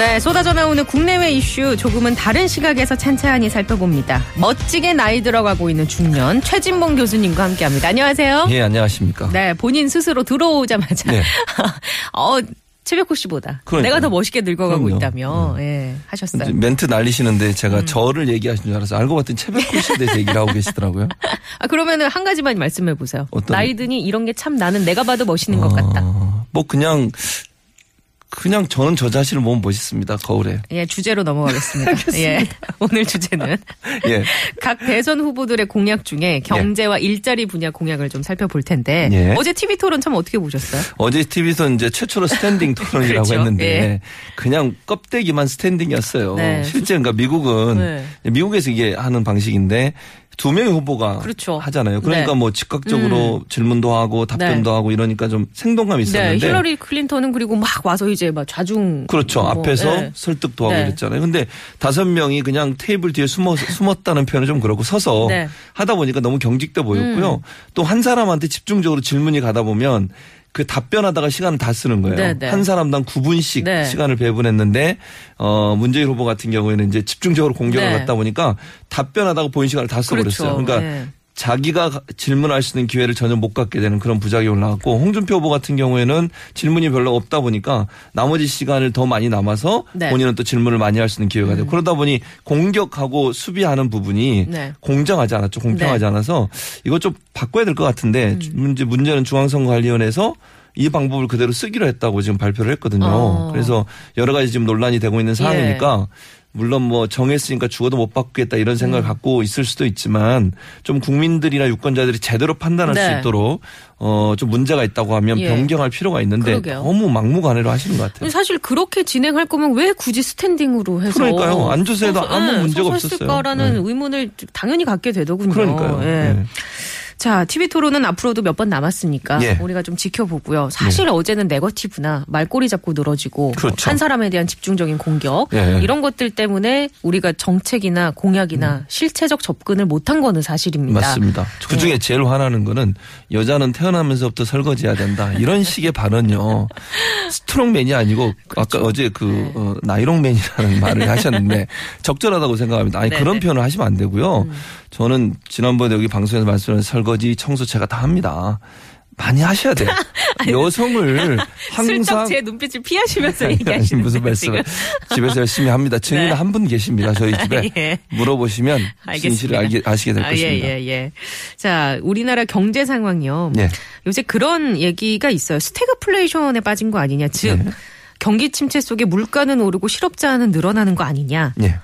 네, 쏟아져 나오는 국내외 이슈 조금은 다른 시각에서 찬찬히 살펴봅니다. 멋지게 나이 들어가고 있는 중년 최진봉 교수님과 함께합니다. 안녕하세요. 예, 안녕하십니까. 네, 본인 스스로 들어오자마자 네. 어, 최백호 씨보다 그러니까요. 내가 더 멋있게 늙어가고 그럼요. 있다며 예, 하셨어요. 멘트 날리시는데 제가 음. 저를 얘기하신 줄 알아서 알고 봤더니 최백호 씨에 대해서 얘기를 하고 계시더라고요. 아, 그러면은 한 가지만 말씀해 보세요. 어떤- 나이 드니 이런 게 참 나는 내가 봐도 멋있는 것 같다. 어, 뭐 그냥 그냥 저는 저 자신을 보면 멋있습니다. 거울에. 예, 주제로 넘어가겠습니다. 예, 오늘 주제는 예. 각 대선 후보들의 공약 중에 경제와 일자리 분야 공약을 좀 살펴볼 텐데 예. 어제 TV 토론 참 어떻게 보셨어요? 어제 TV에서 이제 최초로 스탠딩 토론이라고 그렇죠. 했는데 예. 그냥 껍데기만 스탠딩이었어요. 네. 실제 그러니까 미국은 네. 미국에서 이게 하는 방식인데 두 명의 후보가 그렇죠. 하잖아요. 그러니까 네. 뭐 즉각적으로 질문도 하고 답변도 하고 이러니까 좀 생동감이 네, 있었는데 힐러리 클린턴은 그리고 막 와서 이제 막 좌중 그렇죠. 뭐, 앞에서 예. 설득도 하고 네. 그랬잖아요. 근데 다섯 명이 그냥 테이블 뒤에 숨어, 숨었다는 표현은 좀 그렇고 서서 네. 음. 하다 보니까 너무 경직돼 보였고요. 또한 사람한테 집중적으로 질문이 가다 보면 그 답변하다가 시간을 다 쓰는 거예요. 네, 네. 한 사람당 9분씩 네. 시간을 배분했는데 어 문재인 후보 같은 경우에는 이제 집중적으로 공격을 네. 갖다 보니까 답변하다가 본 시간을 다 써버렸어요. 그렇죠. 그러니까 네. 자기가 가- 질문할 수 있는 기회를 전혀 못 갖게 되는 그런 부작용이 나왔고 홍준표 후보 같은 경우에는 질문이 별로 없다 보니까 나머지 시간을 더 많이 남아서 네. 음. 본인은 또 질문을 많이 할 수 있는 기회가 돼요. 그러다 보니 공격하고 수비하는 부분이 네. 공정하지 않았죠. 공평하지 네. 않아서 이거 좀 바꿔야 될 것 같은데 음. 문제 문제는 중앙선거관리위원회에서 이 방법을 그대로 쓰기로 했다고 지금 발표를 했거든요. 어. 그래서 여러 가지 지금 논란이 되고 있는 상황이니까 물론 뭐 정했으니까 죽어도 못 받겠다 이런 음. 생각을 갖고 있을 수도 있지만 좀 국민들이나 유권자들이 제대로 판단할 네. 수 있도록 어 좀 문제가 있다고 하면 예. 변경할 필요가 있는데 그러게요. 너무 막무가내로 하시는 것 같아요. 사실 그렇게 진행할 거면 왜 굳이 스탠딩으로 해서 그러니까요. 서서- 아무 예, 문제가 없었어요. 했을까라는 네. 의문을 당연히 갖게 되더군요. 그러니까요. 예. 네. 자, TV 토론은 앞으로도 몇 번 남았으니까 예. 우리가 좀 지켜보고요. 사실 어제는 네거티브나 말꼬리 잡고 늘어지고 그렇죠. 한 사람에 대한 집중적인 공격 예. 이런 것들 때문에 우리가 정책이나 공약이나 실체적 접근을 못한 거는 사실입니다. 음. 맞습니다. 그 중에 제일 화나는 거는 여자는 태어나면서부터 설거지해야 된다. 이런 식의 발언요. 스트롱맨이 아니고 그렇죠. 아까 어제 그 네. 어, 나이롱맨이라는 말을 하셨는데 적절하다고 생각합니다. 아니 네네. 음. 그런 표현을 하시면 안 되고요. 저는 지난번에 여기 방송에서 말씀드린 설거 지, 청소 제가 다 합니다. 많이 하셔야 돼요. 여성을 항상 제 눈빛을 피하시면서 얘기하시는 무슨 지금. 집에서 열심히 합니다. 증인 네. 한분 계십니다. 저희 집에 예. 물어보시면 진실을 알겠습니다. 알게, 아시게 될 아, 것입니다. 예, 예, 예. 자, 우리나라 경제 상황요. 네. 요새 그런 얘기가 있어요. 스태그플레이션에 빠진 거 아니냐. 즉, 네. 경기 침체 속에 물가는 오르고 실업자는 늘어나는 거 아니냐. 예.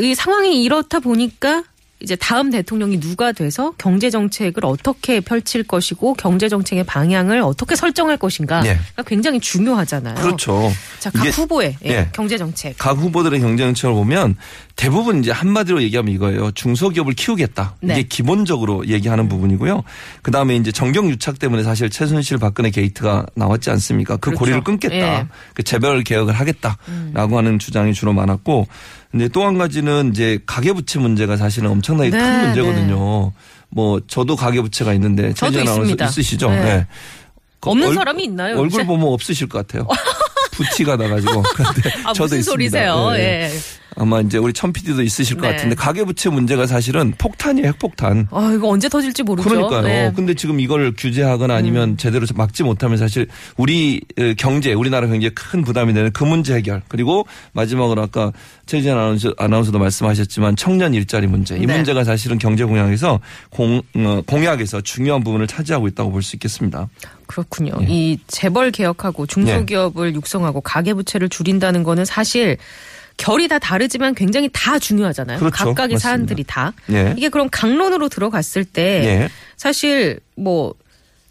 이 상황이 이렇다 보니까 이제 다음 대통령이 누가 돼서 경제 정책을 어떻게 펼칠 것이고 경제 정책의 방향을 어떻게 설정할 것인가가 예. 굉장히 중요하잖아요. 그렇죠. 자, 각 후보의 예, 예. 경제 정책. 각 후보들의 경제 정책을 보면 대부분 이제 한마디로 얘기하면 이거예요. 중소기업을 키우겠다. 네. 이게 기본적으로 얘기하는 부분이고요. 그 다음에 이제 정경 유착 때문에 사실 최순실 박근혜 게이트가 나왔지 않습니까? 그 그렇죠. 고리를 끊겠다. 예. 음. 그 재벌 개혁을 하겠다라고 하는 주장이 주로 많았고 근데 또한 가지는 이제 가계부채 문제가 사실은 엄청나게 네, 큰 문제거든요. 뭐 저도 가계부채가 있는데 저도 있습니다. 있으시죠? 네. 네. 그 없는 얼- 사람이 있나요? 얼굴? 보면 없으실 것 같아요. 부티가 나가지고. 그런데 아, 저도 무슨. 소리세요? 네. 예. 아마 이제 우리 천 PD도 있으실 것 네. 같은데 가계부채 문제가 사실은 폭탄이에요, 핵폭탄. 아, 이거 언제 터질지 모르죠. 그러니까요. 네. 음. 근데 지금 이걸 규제하거나 아니면 제대로 막지 못하면 사실 우리 어, 경제, 우리나라 경제에 큰 부담이 되는 그 문제 해결. 그리고 마지막으로 아까 최지현 아나운서, 아나운서도 말씀하셨지만 청년 일자리 문제. 이 네. 문제가 사실은 경제 공약에서 공, 어, 공약에서 중요한 부분을 차지하고 있다고 볼 수 있겠습니다. 그렇군요. 예. 이 재벌 개혁하고 중소기업을 육성하고 가계부채를 줄인다는 거는 사실 결이 다 다르지만 굉장히 다 중요하잖아요. 그렇죠. 각각의 맞습니다. 사안들이 다. 예. 이게 그럼 강론으로 들어갔을 때 예. 사실 뭐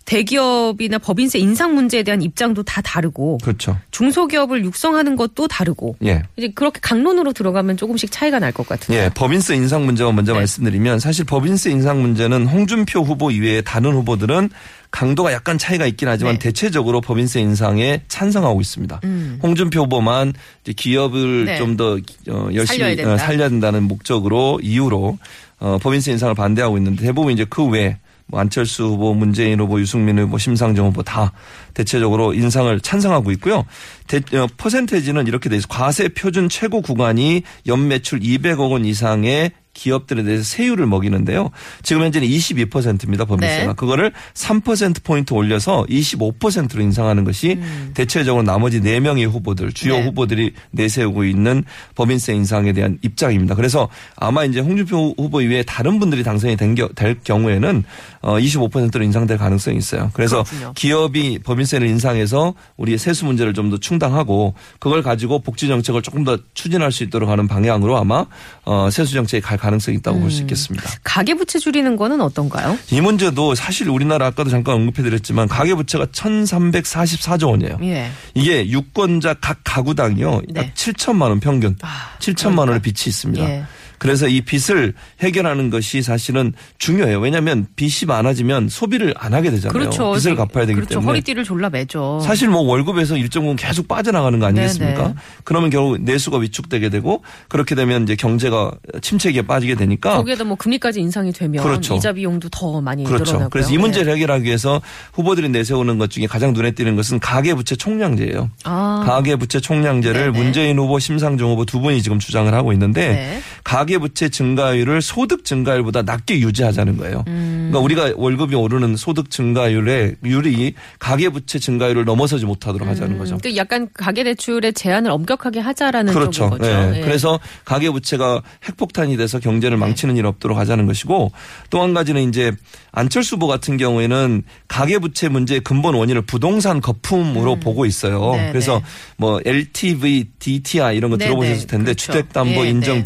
대기업이나 법인세 인상 문제에 대한 입장도 다 다르고 그렇죠. 중소기업을 육성하는 것도 다르고 예. 이제 그렇게 강론으로 들어가면 조금씩 차이가 날 것 같은데. 예, 법인세 인상 문제가 먼저 네. 말씀드리면 사실 법인세 인상 문제는 홍준표 후보 이외에 다른 후보들은 강도가 약간 차이가 있긴 하지만 네. 대체적으로 법인세 인상에 찬성하고 있습니다. 홍준표 후보만 기업을 음. 네. 좀더 어, 열심히 살려야 된다. 어, 살려야 된다 는 목적으로 이유로 어, 법인세 인상을 반대하고 있는데 대부분 이제 그 외에 뭐 안철수 후보, 문재인 후보, 유승민 후보, 심상정 후보 다 대체적으로 인상을 찬성하고 있고요. 대, 어, 퍼센테이지는 이렇게 돼 있어요. 과세 표준 최고 구간이 연매출 200억 원 이상의 기업들에 대해서 세율을 먹이는데요. 지금 현재는 22%입니다. 법인세가. 네. 그거를 3%포인트 올려서 25%로 인상하는 것이 대체적으로 나머지 4명의 후보들, 주요 네. 후보들이 내세우고 있는 법인세 인상에 대한 입장입니다. 그래서 아마 이제 홍준표 후보 이외에 다른 분들이 당선이 된 겨- 될 경우에는 어 25%로 인상될 가능성이 있어요. 그래서 그렇군요. 기업이 법인세를 인상해서 우리의 세수 문제를 좀 더 충당하고 그걸 가지고 복지 정책을 조금 더 추진할 수 있도록 하는 방향으로 아마 어 세수 정책이 갈 가능성이 있다고 볼수 음. 있겠습니다. 가계부채 줄이는 거는 어떤가요? 이 문제도 사실 우리나라 아까도 잠깐 언급해드렸지만 가계부채가 1,344조 원이에요. 예. 이게 유권자 각 가구당이요. 네. 약 7천만 원 평균. 아, 7천만 원의 빚이 있습니다. 예. 그래서 이 빚을 해결하는 것이 사실은 중요해요. 왜냐하면 빚이 많아지면 소비를 안 하게 되잖아요. 그렇죠. 빚을 갚아야 되기 그렇죠. 때문에. 허리띠를 졸라 매죠. 사실 뭐 월급에서 일정 부분 계속 빠져나가는 거 아니겠습니까? 네네. 그러면 결국 내수가 위축되게 되고 그렇게 되면 이제 경제가 침체기에 빠지게 되니까 거기에다 뭐 금리까지 인상이 되면 그렇죠. 이자 비용도 더 많이 그렇죠. 늘어나고요. 그래서 이 문제를 해결하기 위해서 후보들이 내세우는 것 중에 가장 눈에 띄는 것은 가계부채 총량제예요. 아. 가계부채 총량제를 네네. 문재인 후보, 심상정 후보 두 분이 지금 주장을 하고 있는데 네. 가계부채 증가율을 소득 증가율보다 낮게 유지하자는 거예요. 음. 그러니까 우리가 월급이 오르는 소득 증가율의 율이 가계부채 증가율을 넘어서지 못하도록 하자는 거죠. 그 약간 가계대출의 제한을 엄격하게 하자라는 그렇죠. 거죠. 예. 예. 그래서 가계부채가 핵폭탄이 돼서 경제를 망치는 일 없도록 하자는 것이고 또 한 가지는 이제 안철수 후보 같은 경우에는 가계부채 문제의 근본 원인을 부동산 거품으로 보고 있어요. 음. 네, 그래서 네. 뭐 LTV, DTI 이런 거 네, 들어보셨을 네. 텐데 그렇죠. 주택담보 예, 인정 네.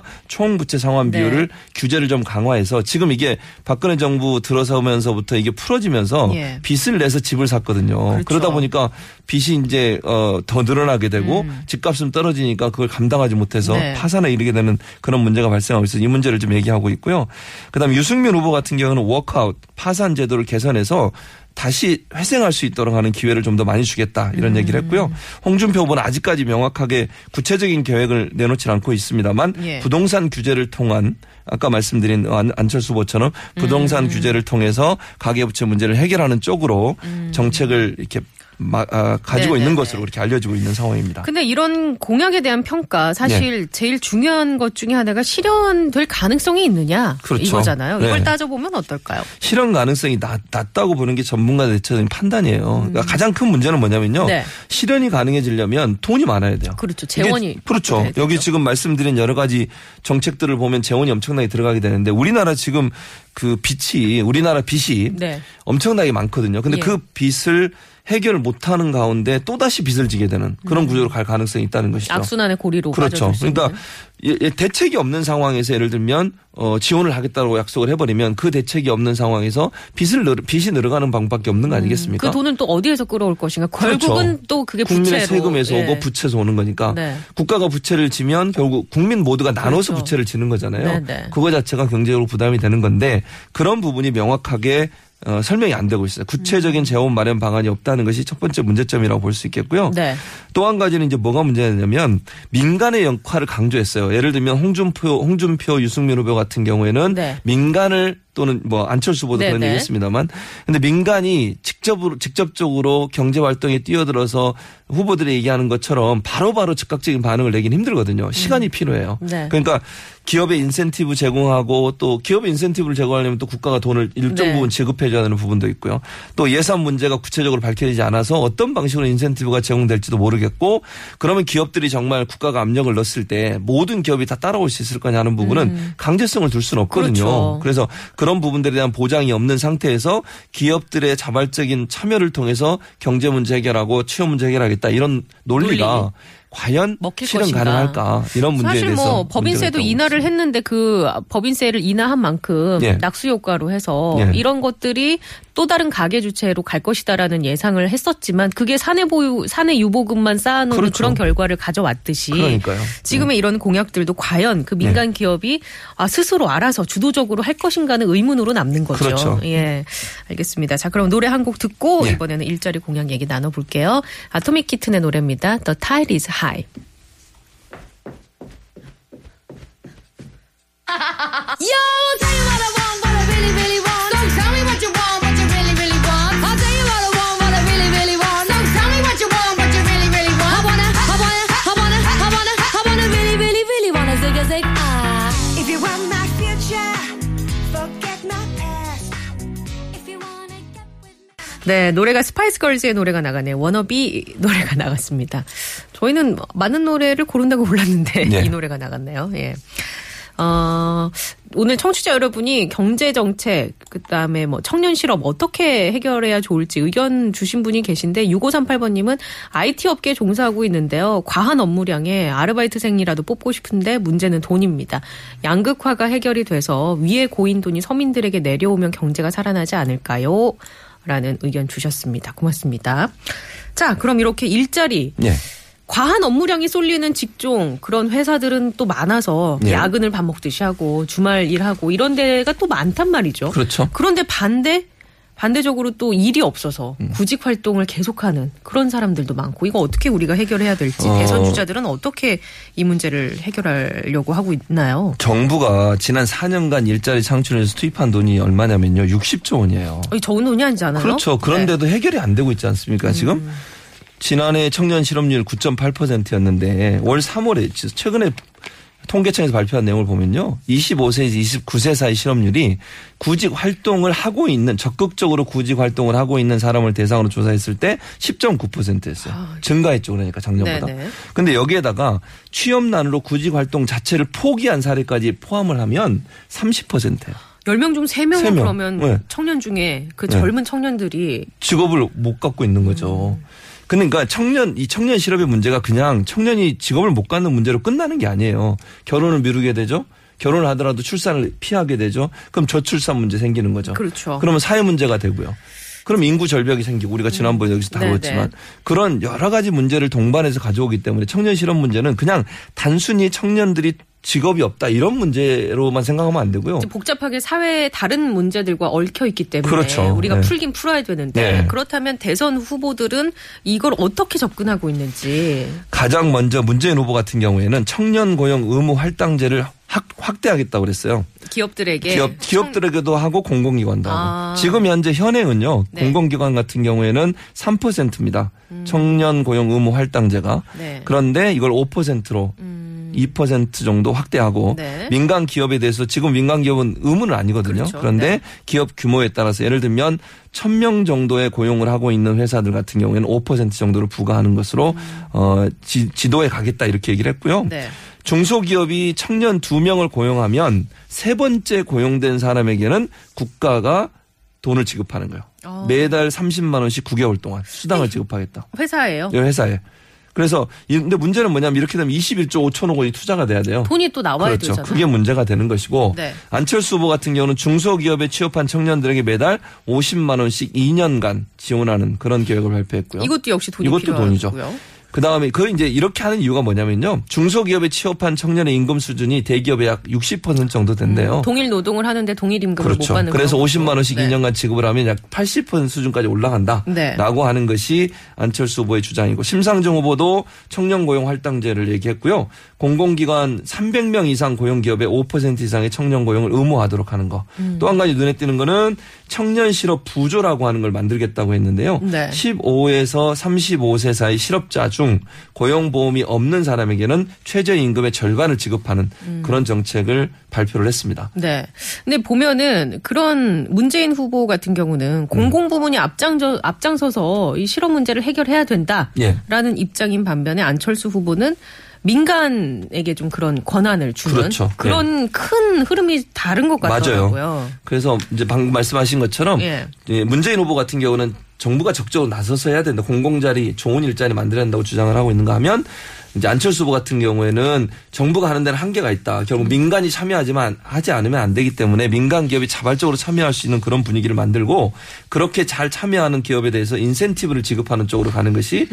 비율과 총 부채 상환 네. 비율을 규제를 좀 강화해서 지금 이게 박근혜 정부 들어서면서부터 이게 풀어지면서 예. 빚을 내서 집을 샀거든요. 그렇죠. 그러다 보니까 빚이 이제 어 더 늘어나게 되고 집값은 떨어지니까 그걸 감당하지 못해서 음. 네. 파산에 이르게 되는 그런 문제가 발생하고 있어서 이 문제를 좀 얘기하고 있고요. 그다음에 유승민 후보 같은 경우는 워크아웃 파산 제도를 개선해서 다시 회생할 수 있도록 하는 기회를 좀 더 많이 주겠다 이런 얘기를 음. 했고요. 홍준표 후보는 아직까지 명확하게 구체적인 계획을 내놓지 않고 있습니다만 예. 부동산 규제를 통한 아까 말씀드린 안- 안철수 후보처럼 부동산 음. 규제를 통해서 가계부채 문제를 해결하는 쪽으로 정책을 이렇게 마- 아, 가지고 네네네. 있는 것으로 이렇게 알려지고 있는 상황입니다. 근데 이런 공약에 대한 평가 사실 네. 제일 중요한 것 중에 하나가 실현될 가능성이 있느냐 그렇죠. 이거잖아요. 이걸 네. 따져보면 어떨까요? 실현 가능성이 낮, 낮다고 보는 게 전문가들 대체적인 판단이에요. 그러니까 가장 큰 문제는 뭐냐면요. 음. 네. 실현이 가능해지려면 돈이 많아야 돼요. 그렇죠. 이게 재원이 그렇죠. 들어야 되죠. 여기 지금 말씀드린 여러 가지 정책들을 보면 재원이 엄청나게 들어가게 되는데 우리나라 지금 그 빚이 우리나라 빚이 네. 엄청나게 많거든요. 근데 예. 그 빚을 해결 못하는 가운데 또 다시 빚을 지게 되는 그런 구조로 갈 가능성이 있다는 것이죠. 음. 악순환의 고리로 그렇죠. 그러니까. 예, 예, 대책이 없는 상황에서 예를 들면 어, 지원을 하겠다고 약속을 해버리면 그 대책이 없는 상황에서 빚을 늘, 빚이 늘어가는 방법밖에 없는 거 아니겠습니까? 그 돈은 또 어디에서 끌어올 것인가? 그렇죠. 결국은 또 그게 국민의 부채로 세금에서 예. 오고 부채에서 오는 거니까 네. 국가가 부채를 지면 결국 국민 모두가 나눠서 그렇죠. 부채를 지는 거잖아요. 네, 네. 그거 자체가 경제적으로 부담이 되는 건데 그런 부분이 명확하게 어, 설명이 안 되고 있어요. 구체적인 재원 마련 방안이 없다는 것이 첫 번째 문제점이라고 볼 수 있겠고요. 네. 또한 가지는 이제 뭐가 문제냐면 민간의 역할을 강조했어요. 예를 들면 홍준표, 홍준표, 유승민 후보 같은 경우에는 네. 민간을 또는 뭐 안철수 후보도 그런 네네. 얘기 했습니다만 근데 민간이 직접으로 직접적으로 경제 활동에 뛰어들어서 후보들이 얘기하는 것처럼 바로바로 즉각적인 반응을 내긴 힘들거든요. 시간이 필요해요. 네. 그러니까 기업의 인센티브 제공하고 또 기업의 인센티브를 제공하려면 또 국가가 돈을 일정 네. 부분 지급해줘야 하는 부분도 있고요. 또 예산 문제가 구체적으로 밝혀지지 않아서 어떤 방식으로 인센티브가 제공될지도 모르겠고 그러면 기업들이 정말 국가가 압력을 넣었을 때 모든 기업이 다 따라올 수 있을 거냐 하는 부분은 강제성을 둘 수는 없거든요. 음. 그렇죠. 그래서 그런 부분들에 대한 보장이 없는 상태에서 기업들의 자발적인 참여를 통해서 경제 문제 해결하고 취업 문제 해결하겠다 이런 논리가 논리. 과연 먹힐 실현 것인가. 가능할까 이런 문제에 사실 대해서 뭐 법인세도 인하를 했는데 그 법인세를 인하한 만큼 예. 낙수 효과로 해서 예. 이런 것들이 또 다른 가계 주체로 갈 것이다라는 예상을 했었지만 그게 사내 보유 사내 유보금만 쌓아놓는 그렇죠. 그런 결과를 가져왔듯이 그러니까요. 지금의 이런 공약들도 과연 그 민간 네. 기업이 아, 스스로 알아서 주도적으로 할 것인가는 의문으로 남는 거죠. 그렇죠. 예, 알겠습니다. 자, 그럼 노래 한 곡 듣고 예. 이번에는 일자리 공약 얘기 나눠볼게요. 아토믹 키튼의 노래입니다. The Tide is High. Yo, ah. If you want my future, forget my past. If you wanna get with me. 네, 노래가 스파이스 걸즈의 노래가 나가네요. 워너비 노래가 나갔습니다. 저희는 많은 노래를 고른다고 골랐는데 네. 이 노래가 나갔네요. 예. 어, 오늘 청취자 여러분이 경제 정책, 그 다음에 뭐 청년 실업 어떻게 해결해야 좋을지 의견 주신 분이 계신데 6538번 님은 IT 업계에 종사하고 있는데요. 과한 업무량에 아르바이트생이라도 뽑고 싶은데 문제는 돈입니다. 양극화가 해결이 돼서 위에 고인 돈이 서민들에게 내려오면 경제가 살아나지 않을까요? 라는 의견 주셨습니다. 고맙습니다. 자, 그럼 이렇게 일자리, 예. 과한 업무량이 쏠리는 직종 그런 회사들은 또 많아서 예. 야근을 밥 먹듯이 하고 주말 일하고 이런 데가 또 많단 말이죠. 그렇죠. 그런데 반대 반대적으로 또 일이 없어서 음. 구직 활동을 계속하는 그런 사람들도 많고 이거 어떻게 우리가 해결해야 될지 어. 대선 주자들은 어떻게 이 문제를 해결하려고 하고 있나요? 정부가 지난 4년간 일자리 창출에서 투입한 돈이 얼마냐면요. 60조 원이에요. 어, 적은 돈이 아니잖아요. 그렇죠. 네. 그런데도 해결이 안 되고 있지 않습니까, 지금? 지난해 청년 실업률 9.8%였는데 월 3월에 최근에 통계청에서 발표한 내용을 보면요. 25세에서 29세 사이 실업률이 구직 활동을 하고 있는 적극적으로 구직 활동을 하고 있는 사람을 대상으로 조사했을 때 10.9%였어요. 증가했죠. 그러니까 작년보다. 네네. 근데 여기에다가 취업난으로 구직 활동 자체를 포기한 사례까지 포함을 하면 30%예요. 10명 중 3명은 세 명. 그러면 네. 청년 중에 그 네. 젊은 청년들이 직업을 못 갖고 있는 거죠. 음. 그러니까 청년 이 청년 실업의 문제가 그냥 청년이 직업을 못 갖는 문제로 끝나는 게 아니에요. 결혼을 미루게 되죠. 결혼을 하더라도 출산을 피하게 되죠. 그럼 저출산 문제 생기는 거죠. 그렇죠. 그러면 사회 문제가 되고요. 그럼 인구 절벽이 생기고 우리가 지난번에 여기서 네, 다뤘지만 네. 그런 여러 가지 문제를 동반해서 가져오기 때문에 청년 실업 문제는 그냥 단순히 청년들이 직업이 없다 이런 문제로만 생각하면 안 되고요. 복잡하게 사회의 다른 문제들과 얽혀 있기 때문에 그렇죠. 우리가 네. 풀긴 풀어야 되는데 네. 그렇다면 대선 후보들은 이걸 어떻게 접근하고 있는지 가장 먼저 문재인 후보 같은 경우에는 청년 고용 의무 할당제를 확, 확대하겠다고 그랬어요. 기업들에게 기업 기업들에게도 하고 공공기관도 예. 아. 하고 지금 현재 현행은요 네. 공공기관 같은 경우에는 3%입니다. 청년 고용 의무 할당제가 음. 네. 음. 그런데 이걸 5%로 2% 정도 확대하고 네. 민간 기업에 대해서 지금 민간 기업은 의무는 아니거든요. 그렇죠. 그런데 네. 기업 규모에 따라서 예를 들면 1000명 정도의 고용을 하고 있는 회사들 같은 경우에는 5% 정도를 부과하는 것으로 어 지, 지도에 가겠다 이렇게 얘기를 했고요. 음. 네. 중소기업이 청년 두 명을 고용하면 세 번째 고용된 사람에게는 국가가 돈을 지급하는 거예요. 어. 매달 30만 원씩 9개월 동안 수당을 지급하겠다. 회사예요. 이 회사에. 그래서 이- 근데 문제는 뭐냐면 이렇게 되면 21조 5천억 원이 투자가 돼야 돼요. 돈이 또 나와야 그렇죠. 되잖아요. 그게 문제가 되는 것이고 네. 안철수 후보 같은 경우는 중소기업에 취업한 청년들에게 매달 50만 원씩 2년간 지원하는 그런 계획을 발표했고요. 이것도 역시 돈이 이것도 돈이죠. 필요하고요. 그 다음에 그 이제 이렇게 하는 이유가 뭐냐면요. 중소기업에 취업한 청년의 임금 수준이 대기업의 약 60% 정도 된대요. 동일 노동을 하는데 동일 임금을 못 그렇죠. 받는 그래서 경우도 50만 원씩 네. 2년간 지급을 하면 약 80% 수준까지 올라간다라고 네. 하는 것이 안철수 후보의 주장이고 심상정 후보도 청년 고용 할당제를 얘기했고요. 공공기관 300명 이상 고용 기업에 5% 이상의 청년 고용을 의무화하도록 하는 거. 음. 또한 가지 눈에 띄는 거는 청년 실업 부조라고 하는 걸 만들겠다고 했는데요. 네. 15에서 35세 사이 실업자 중 고용보험이 없는 사람에게는 최저임금의 절반을 지급하는 음. 그런 정책을 발표를 했습니다. 네. 근데 보면은 그런 문재인 후보 같은 경우는 공공부문이 앞장서, 앞장서서 이 실업 문제를 해결해야 된다라는 예. 입장인 반면에 안철수 후보는 민간에게 좀 그런 권한을 주는 그렇죠. 그런 큰 흐름이 다른 것 맞아요. 같더라고요. 그래서 이제 방금 말씀하신 것처럼 예. 예, 문재인 후보 같은 경우는 정부가 적극적으로 나서서 해야 된다. 공공자리, 좋은 일자리 만들어야 된다고 주장을 하고 있는가 하면 이제 안철수 후보 같은 경우에는 정부가 하는 데는 한계가 있다. 결국 민간이 참여하지만 하지 않으면 안 되기 때문에 민간 기업이 자발적으로 참여할 수 있는 그런 분위기를 만들고 그렇게 잘 참여하는 기업에 대해서 인센티브를 지급하는 쪽으로 가는 것이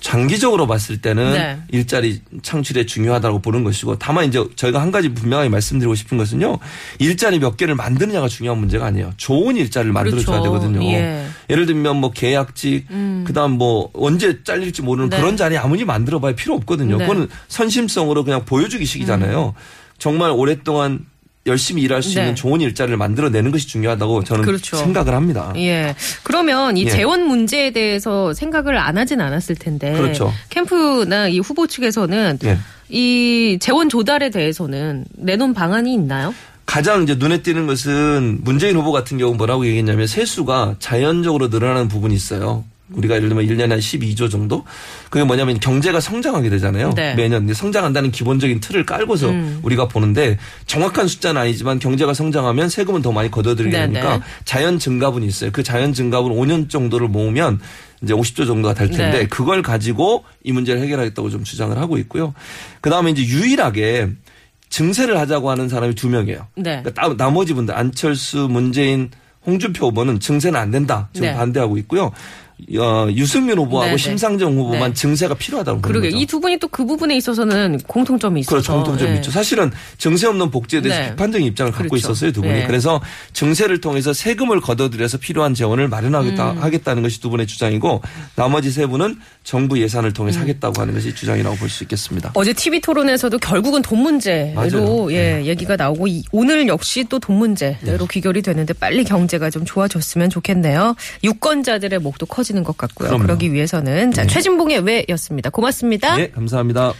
장기적으로 봤을 때는 네. 일자리 창출에 중요하다고 보는 것이고 다만 이제 저희가 한 가지 분명하게 말씀드리고 싶은 것은요. 일자리 몇 개를 만드느냐가 중요한 문제가 아니에요. 좋은 일자리를 만들어 줘야 그렇죠. 되거든요. 예. 예를 들면 뭐 계약직, 그다음 뭐 언제 잘릴지 모르는 네. 그런 자리 아무리 만들어봐야 필요 없거든요. 네. 음. 그거는 선심성으로 그냥 보여주기식이잖아요. 정말 오랫동안 열심히 일할 수 네. 있는 좋은 일자리를 만들어내는 것이 중요하다고 저는 그렇죠. 생각을 합니다. 예. 그러면 이 예. 재원 문제에 대해서 생각을 안 하진 않았을 텐데. 그렇죠. 캠프나 이 후보 측에서는 예. 이 재원 조달에 대해서는 내놓은 방안이 있나요? 가장 이제 눈에 띄는 것은 문재인 후보 같은 경우 뭐라고 얘기했냐면 세수가 자연적으로 늘어나는 부분이 있어요. 우리가 예를 들면 1년에 한 12조 정도? 그게 뭐냐면 경제가 성장하게 되잖아요. 네. 매년 성장한다는 기본적인 틀을 깔고서 음. 우리가 보는데 정확한 숫자는 아니지만 경제가 성장하면 세금은 더 많이 걷어들이게 네, 되니까 네. 자연 증가분이 있어요. 그 자연 증가분 5년 정도를 모으면 이제 50조 정도가 될 텐데 네. 그걸 가지고 이 문제를 해결하겠다고 좀 주장을 하고 있고요. 그 다음에 이제 유일하게 증세를 하자고 하는 사람이 두 명이에요. 네. 그러니까 나- 나머지 분들 안철수, 문재인, 홍준표 후보는 증세는 안 된다. 지금 네. 반대하고 있고요. 어, 유승민 후보하고 네, 네. 심상정 후보만 네. 증세가 필요하다고 보는 그러게 거죠. 이두 분이 또 그 부분에 있어서는 공통점이 있어서. 그렇죠. 공통점이 예. 있죠. 사실은 증세 없는 복지에 대해서 네. 비판적인 입장을 갖고 그렇죠. 있었어요, 두 분이. 네. 그래서 증세를 통해서 세금을 걷어들여서 필요한 재원을 마련하겠다 음. 하겠다는 것이 두 분의 주장이고 나머지 세 분은 정부 예산을 통해서 음. 하겠다고 하는 것이 주장이라고 볼 수 있겠습니다. 어제 TV 토론에서도 결국은 돈 문제로. 예, 얘기가 나오고 이- 오늘 역시 또 돈 문제로 네. 귀결이 되는데 빨리 경제가 좀 좋아졌으면 좋겠네요. 유권자들의 목도 커 지는 것 같고요. 그럼요. 네. 그러기 위해서는 자 최진봉의 왜였습니다. 고맙습니다. 예, 감사합니다.